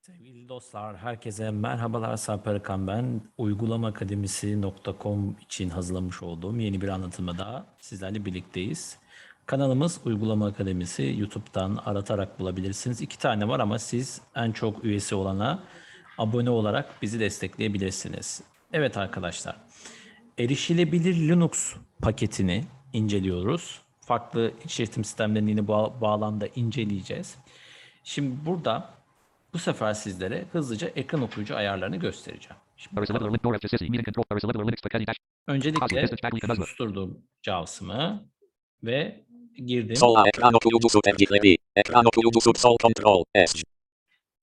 Sevgili dostlar, herkese merhabalar. Sarp Arıkan ben. Uygulamaakademisi.com için hazırlamış olduğum yeni bir anlatımda daha sizlerle birlikteyiz. Kanalımız Uygulama Akademisi. YouTube'dan aratarak bulabilirsiniz. İki tane var ama siz en çok üyesi olana abone olarak bizi destekleyebilirsiniz. Evet arkadaşlar, erişilebilir Linux paketini inceliyoruz. Farklı işletim sistemlerini yine bu bağlamda inceleyeceğiz. Şimdi burada bu sefer sizlere hızlıca ekran okuyucu ayarlarını göstereceğim. Şimdi. Öncelikle susturdum JAWS'ımı ve girdim. Sola ekran okuyucusu tercihleri. Ekran okuyucusu sol kontrol. S.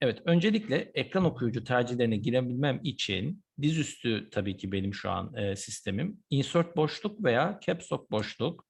Evet, öncelikle ekran okuyucu tercihlerine girebilmem için dizüstü tabii ki benim şu an e, sistemim. Insert boşluk veya Caps Lock boşluk.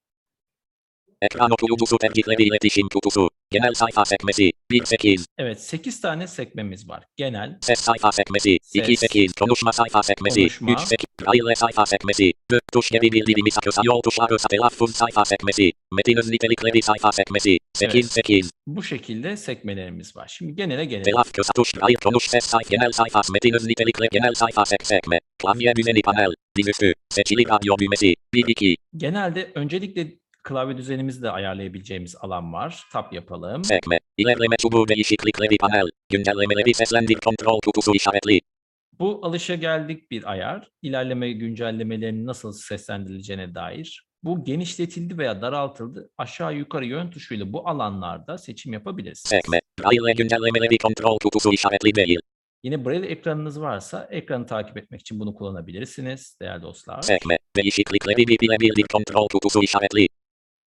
Ekran okuyucusu tercihleri iletişim kutusu. Genel sayfa sekmesi. 1.8. Evet, 8 tane sekmemiz var. Genel, Ses sayfa sekmesi. Ses. 2.8. Konuşma sayfa sekmesi. Konuşma. 3.8. Braille sayfa sekmesi. 4 tuş geri bildirimi sakısa yol tuşları telaffuz sayfa sekmesi. Metin öz nitelikleri sayfa sekmesi. 8.8. bu şekilde sekmelerimiz var. Şimdi genele gelelim. Telaf kısa tuş Braille konuş ses sayfa genel sayfa metin öz nitelikleri genel sayfa sek sekme. Klavye düzeni panel. Dizüstü. Seçili radyo düğmesi. 1.2. Genelde öncelikle klavye düzenimizi de ayarlayabileceğimiz alan var. Tab yapalım. Sekme. İlerleme çubuğu değişiklikleri panel. Güncellemeleri seslendir kontrol kutusu işaretli. Bu alışa geldik bir ayar. İlerleme güncellemelerinin nasıl seslendirileceğine dair. Bu genişletildi veya daraltıldı. Aşağı yukarı yön tuşuyla bu alanlarda seçim yapabilirsiniz. Sekme. Braille güncellemeleri kontrol kutusu işaretli değil. Yine Braille ekranınız varsa ekranı takip etmek için bunu kullanabilirsiniz değerli dostlar. Sekme. Değişiklikleri bir bile bildir kontrol kutusu işaretli.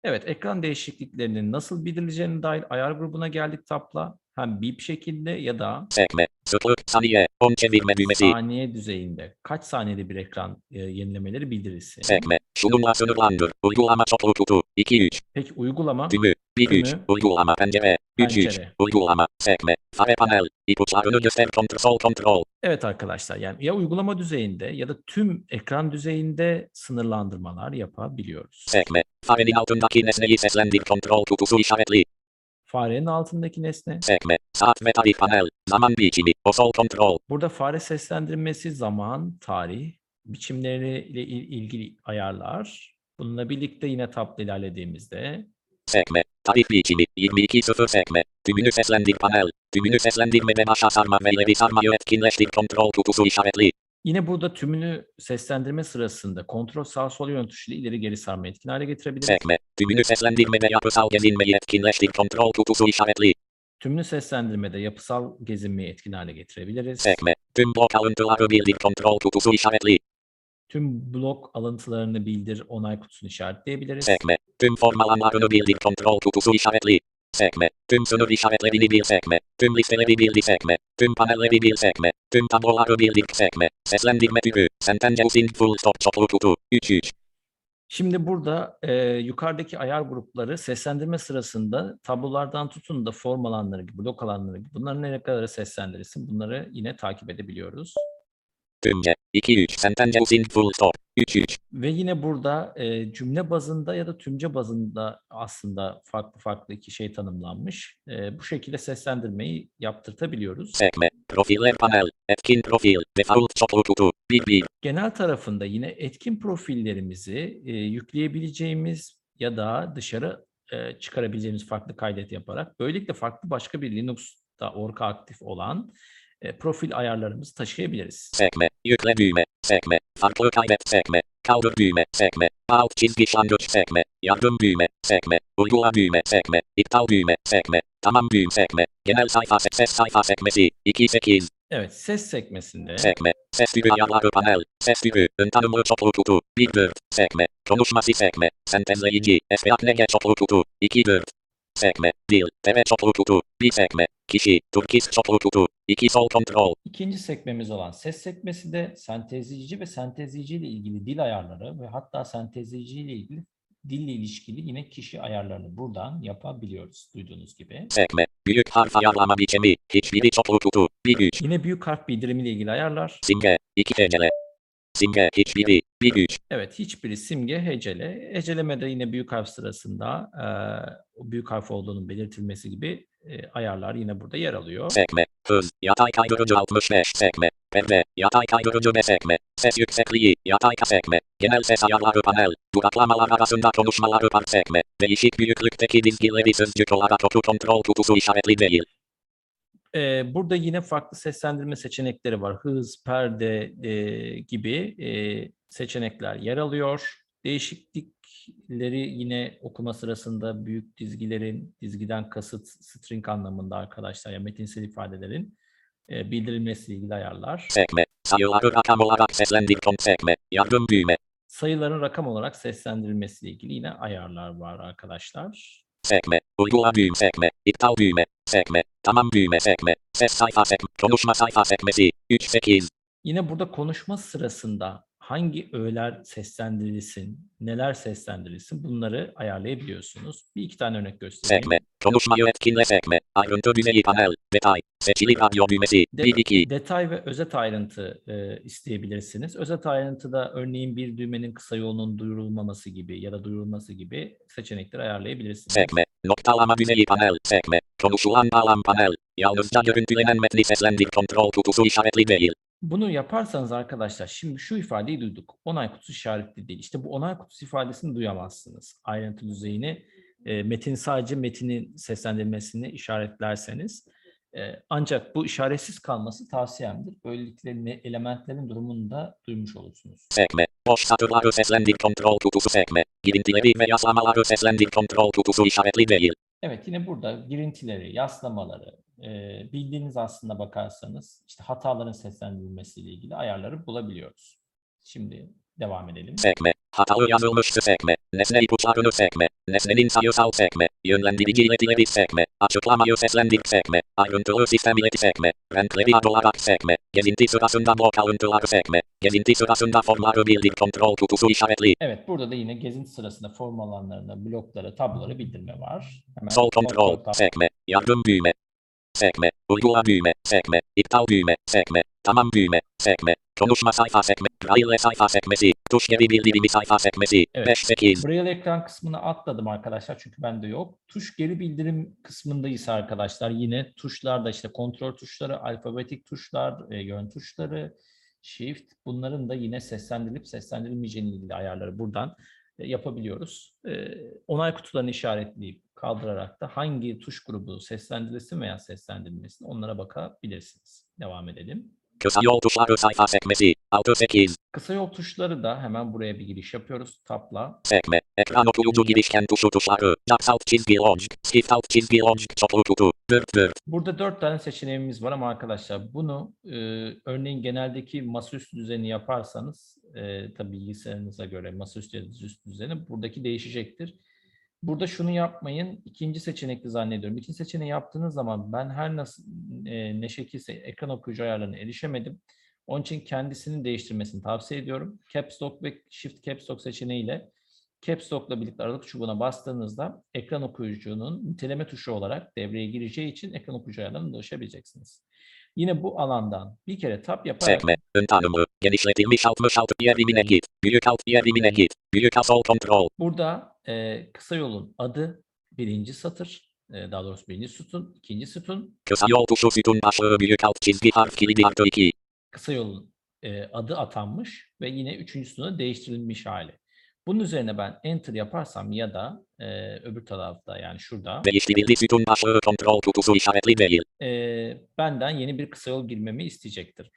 Evet, ekran değişikliklerinin nasıl bildirileceğine dair ayar grubuna geldik tabla. Hem bip şekilde ya da Sekme. Sıklık saniye. 10 çevirme düğmesi. saniye düzeyinde. Kaç saniyede bir ekran e, yenilemeleri bildirilsin. Sekme. Şununla sınırlandır. Uygulama çoklu kutu. 2-3. Peki uygulama Tümü. 1-3. Tümü. Uygulama pencere. 3-3. Pencere. Uygulama. Sekme. Fare panel. İpuçlarını göster kontrol kontrol. Evet arkadaşlar yani ya uygulama düzeyinde ya da tüm ekran düzeyinde sınırlandırmalar yapabiliyoruz. Sekme. Farenin altındaki nesneyi seslendir kontrol kutusu işaretli. Farenin altındaki nesne. Sekme. Saat ve tarih panel. Zaman biçimi. O sol kontrol. Burada fare seslendirmesi zaman, tarih, biçimleriyle il- ilgili ayarlar. Bununla birlikte yine tabla ilerlediğimizde Sekme. Tarih biçimi. 22.0 sekme. Tümünü seslendir panel. Tümünü seslendirmede başa sarma ve ileri sarmayı etkinleştir kontrol kutusu işaretli. Yine burada tümünü seslendirme sırasında kontrol sağ sol yön tuşuyla ileri geri sarma etkin hale getirebiliriz. Sekme. Tümünü seslendirmede yapısal gezinmeyi etkinleştir kontrol kutusu işaretli. Tümünü seslendirmede yapısal gezinmeyi etkin hale getirebiliriz. Sekme. Tüm blok alıntıları bildir kontrol kutusu işaretli. Tüm blok alıntılarını bildir onay kutusunu işaretleyebiliriz. Sekme. Tüm form alanlarını bildir kontrol kutusu işaretli. Sekme. Tüm sınır işaretlerini bil sekme. Tüm listeleri bildir sekme. Tüm panelleri bil sekme. Tüm tabloları bildir sekme. Seslendirme tüpü. Sentence using full stop çoklu kutu. 3-3. Şimdi burada e, yukarıdaki ayar grupları seslendirme sırasında tablolardan tutun da form alanları gibi, blok alanları gibi bunların ne kadar seslendirilsin bunları yine takip edebiliyoruz. Tümce. 2-3. Sentence using full stop. 3-3. Ve yine burada e, cümle bazında ya da tümce bazında aslında farklı farklı iki şey tanımlanmış. E, bu şekilde seslendirmeyi yaptırtabiliyoruz. Sekme. Profiller panel. Etkin profil. Default çoklu kutu. 1-1. Genel tarafında yine etkin profillerimizi e, yükleyebileceğimiz ya da dışarı e, çıkarabileceğimiz farklı kaydet yaparak böylelikle farklı başka bir Linux'ta orka aktif olan e, profil ayarlarımızı taşıyabiliriz. Sekme. Yükle düğme. Sekme. Farklı kaydet sekme. Kaldır düğme. Sekme. Alt çizgi şangıç sekme. Yardım düğme. Sekme. Uygula düğme. Sekme. İptal düğme. Sekme. Tamam düğüm sekme. Genel sayfa se- ses sayfa sekmesi. 2-8. Evet, ses sekmesinde Sekme. Ses tüpü ayarları panel. Ses tüpü. Ön tanımlı çoklu kutu. 1-4. Sekme. Konuşması sekme. Sentezleyici. SPAPNG çoklu kutu. 2-4. Sekme. Dil. TV çoklu kutu. 1 sekme. Kişi. Kutu. 2 sol kontrol. ikinci sekmemiz olan ses sekmesi de sentezleyici ve sentezleyici ile ilgili dil ayarları ve hatta sentezleyici ile ilgili dille ilişkili yine kişi ayarlarını buradan yapabiliyoruz duyduğunuz gibi. Sekme. Büyük harf ayarlama biçimi. Hiçbiri çoklu kutu. 1-3. Yine büyük harf bildirimi ile ilgili ayarlar. Simge. 2 TCL. Simge hiçbiri. Bir güç. Evet, hiçbiri simge hecele. Hecelemede yine büyük harf sırasında o büyük harf olduğunun belirtilmesi gibi eee, ayarlar yine burada yer alıyor. Sekme. Hız. Yatay kaydırıcı 65 sekme. Perde. Yatay kaydırıcı B sekme. Ses yüksekliği. Yatay sekme. Genel ses ayarları panel. Duraklamalar arasında konuşmaları par sekme. Değişik büyüklükteki dizgileri sözcük olarak oku kontrol kutusu işaretli değil. Ee, burada yine farklı seslendirme seçenekleri var. Hız, perde e, gibi e, seçenekler yer alıyor. Değişiklikleri yine okuma sırasında büyük dizgilerin, dizgiden kasıt string anlamında arkadaşlar ya metinsel ifadelerin e, bildirilmesiyle ilgili ayarlar. Sekme. Sayıları rakam olarak seslendir sekme. Yardım büyüme. Sayıların rakam olarak seslendirilmesiyle ilgili yine ayarlar var arkadaşlar. Sekme. Uygula büyüm sekme. İptal büyüme. Sekme. Tamam büyüme sekme. Ses sayfa sekme. Konuşma sayfa sekmesi. 3 8. Yine burada konuşma sırasında hangi öğeler seslendirilsin, neler seslendirilsin bunları ayarlayabiliyorsunuz. Bir iki tane örnek göstereyim. Sekme. Konuşmayı etkinle sekme. Ayrıntı düzeyi panel. Detay. Seçili radyo düğmesi. De- 1 2. detay ve özet ayrıntı e, isteyebilirsiniz. Özet ayrıntıda örneğin bir düğmenin kısa yolunun duyurulmaması gibi ya da duyurulması gibi seçenekleri ayarlayabilirsiniz. Sekme. Noktalama düzeyi panel. Sekme. Konuşulan bağlam panel. Yalnızca görüntülenen metni seslendir kontrol kutusu işaretli değil. Bunu yaparsanız arkadaşlar şimdi şu ifadeyi duyduk. Onay kutusu işaretli değil. İşte bu onay kutusu ifadesini duyamazsınız. Ayrıntı düzeyini e, metin sadece metinin seslendirmesini işaretlerseniz e, ancak bu işaretsiz kalması tavsiyemdir. Böylelikle me- elementlerin durumunu da duymuş olursunuz. Sekme. Boş satırları seslendir kontrol kutusu sekme. Girintileri ve yaslamaları seslendir kontrol kutusu işaretli değil. Evet yine burada girintileri, yaslamaları, e, bildiğiniz aslında bakarsanız işte hataların seslendirilmesiyle ilgili ayarları bulabiliyoruz. Şimdi devam edelim. Sekme. Hatalı yazılmıştı sekme. Nesne ipuçlarını sekme. Nesnenin sayısal sekme. Yönlendirici iletileri sekme. Açıklamayı seslendir sekme. Ayrıntılı sistem ileti sekme. Renkleri ad olarak sekme. Gezinti sırasında blok alıntıları sekme. Gezinti sırasında formları bildir kontrol kutusu işaretli. Evet burada da yine gezinti sırasında form alanlarına, blokları, tabloları bildirme var. Hemen Sol kontrol. tab- Sekme. Yardım büyüme. Sekme. Uygula büyüme. Sekme. İptal büyüme. Sekme. Tamam büyüme. Sekme. Konuşma sayfa sekme. Braille sayfa sekmesi. Tuş geri bildirimi sayfa sekmesi. Evet. 5 8. Braille ekran kısmını atladım arkadaşlar çünkü bende yok. Tuş geri bildirim kısmındayız arkadaşlar. Yine tuşlarda işte kontrol tuşları, alfabetik tuşlar, e, yön tuşları, shift bunların da yine seslendirilip seslendirilmeyeceğine ilgili ayarları buradan e, yapabiliyoruz. E, onay kutularını işaretleyip kaldırarak da hangi tuş grubu seslendirilsin veya seslendirilmesin onlara bakabilirsiniz. Devam edelim. Kısa yol tuşları sayfa sekmesi. 6 8. Kısa yol tuşları da hemen buraya bir giriş yapıyoruz. Tapla Sekme. Ekran okuyucu girişken tuşu tuşları. Jax alt çizgi launch. Shift alt çizgi launch. Çoklu kutu. 4 4. Burada dört tane seçeneğimiz var ama arkadaşlar bunu e, örneğin geneldeki masaüstü düzeni yaparsanız e, tabii bilgisayarınıza göre masaüstü düzeni buradaki değişecektir. Burada şunu yapmayın. İkinci seçenekli zannediyorum. İkinci seçeneği yaptığınız zaman ben her nasıl e, ne şekilse ekran okuyucu ayarlarına erişemedim. Onun için kendisini değiştirmesini tavsiye ediyorum. Caps Lock ve Shift Caps Lock seçeneğiyle Caps Lock'la birlikte aralık çubuğuna bastığınızda ekran okuyucunun niteleme tuşu olarak devreye gireceği için ekran okuyucu ayarlarına ulaşabileceksiniz. Yine bu alandan bir kere tap yaparak Sekme. Ön tanımı. Genişletilmiş 66 yerimine git. Büyük alt yerimine git. Büyük sol kontrol. burada e, kısa yolun adı birinci satır, e, daha doğrusu birinci sütun, ikinci sütun, Kısa yol tuşu sütun başlığı büyük alt çizgi harf kilidi artı 2. kısa yolun e, adı atanmış ve yine üçüncü sütuna değiştirilmiş hali. Bunun üzerine ben enter yaparsam ya da e, öbür tarafta yani şurada Değiştirildi sütun başlığı kontrol kutusu işaretli değil. e, benden yeni bir kısa yol girmemi isteyecektir.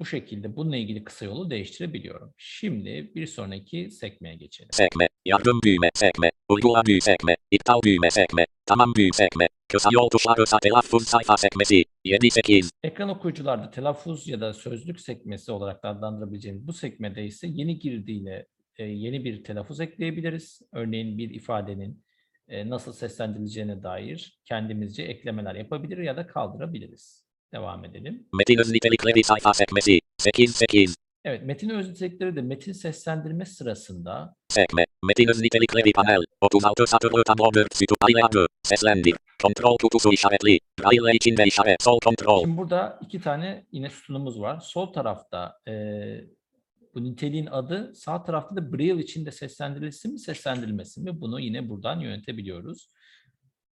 Bu şekilde bununla ilgili kısa yolu değiştirebiliyorum. Şimdi bir sonraki sekmeye geçelim. Sekme. Yardım büyüme sekme. Uygula büyü sekme. İptal büyüme sekme. Tamam büyü sekme. Kısa yol tuşları sa telaffuz sayfa sekmesi. 7 8. Ekran okuyucularda telaffuz ya da sözlük sekmesi olarak da adlandırabileceğimiz bu sekmede ise yeni girdiğiyle e, yeni bir telaffuz ekleyebiliriz. Örneğin bir ifadenin e, nasıl seslendirileceğine dair kendimizce eklemeler yapabilir ya da kaldırabiliriz. Devam edelim. Metin öz nitelikleri sayfa sekmesi. 8 8. Evet, metin özellikleri de metin seslendirme sırasında Sekme. Metin öz nitelikleri panel. 36 satırlı tablo 4 sütun aile adı. Seslendir. Kontrol kutusu işaretli. Braille içinde işaret sol kontrol. Şimdi burada iki tane yine sütunumuz var. Sol tarafta e, Bu niteliğin adı sağ tarafta da Braille içinde seslendirilsin mi seslendirilmesin mi bunu yine buradan yönetebiliyoruz.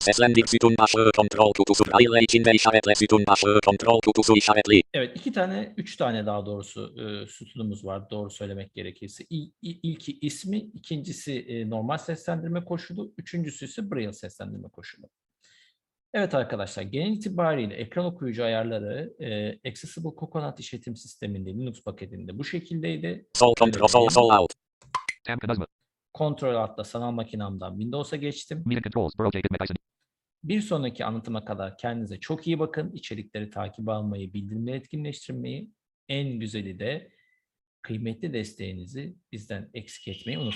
Seslendik sütun başlığı kontrol kutusu braille içinde işaretle sütun başlığı kontrol kutusu işaretli. Evet iki tane, üç tane daha doğrusu e, sütunumuz var doğru söylemek gerekirse. İl, il- ilki ismi, ikincisi e, normal seslendirme koşulu, üçüncüsü ise Braille seslendirme koşulu. Evet arkadaşlar genel itibariyle ekran okuyucu ayarları e, Accessible Coconut işletim sisteminde Linux paketinde bu şekildeydi. Sol kontrol sol sol alt. Tab. Kontrol altla sanal makinamdan Windows'a geçtim. Bir sonraki anlatıma kadar kendinize çok iyi bakın. İçerikleri takip almayı, bildirimleri etkinleştirmeyi, en güzeli de kıymetli desteğinizi bizden eksik etmeyi unutmayın.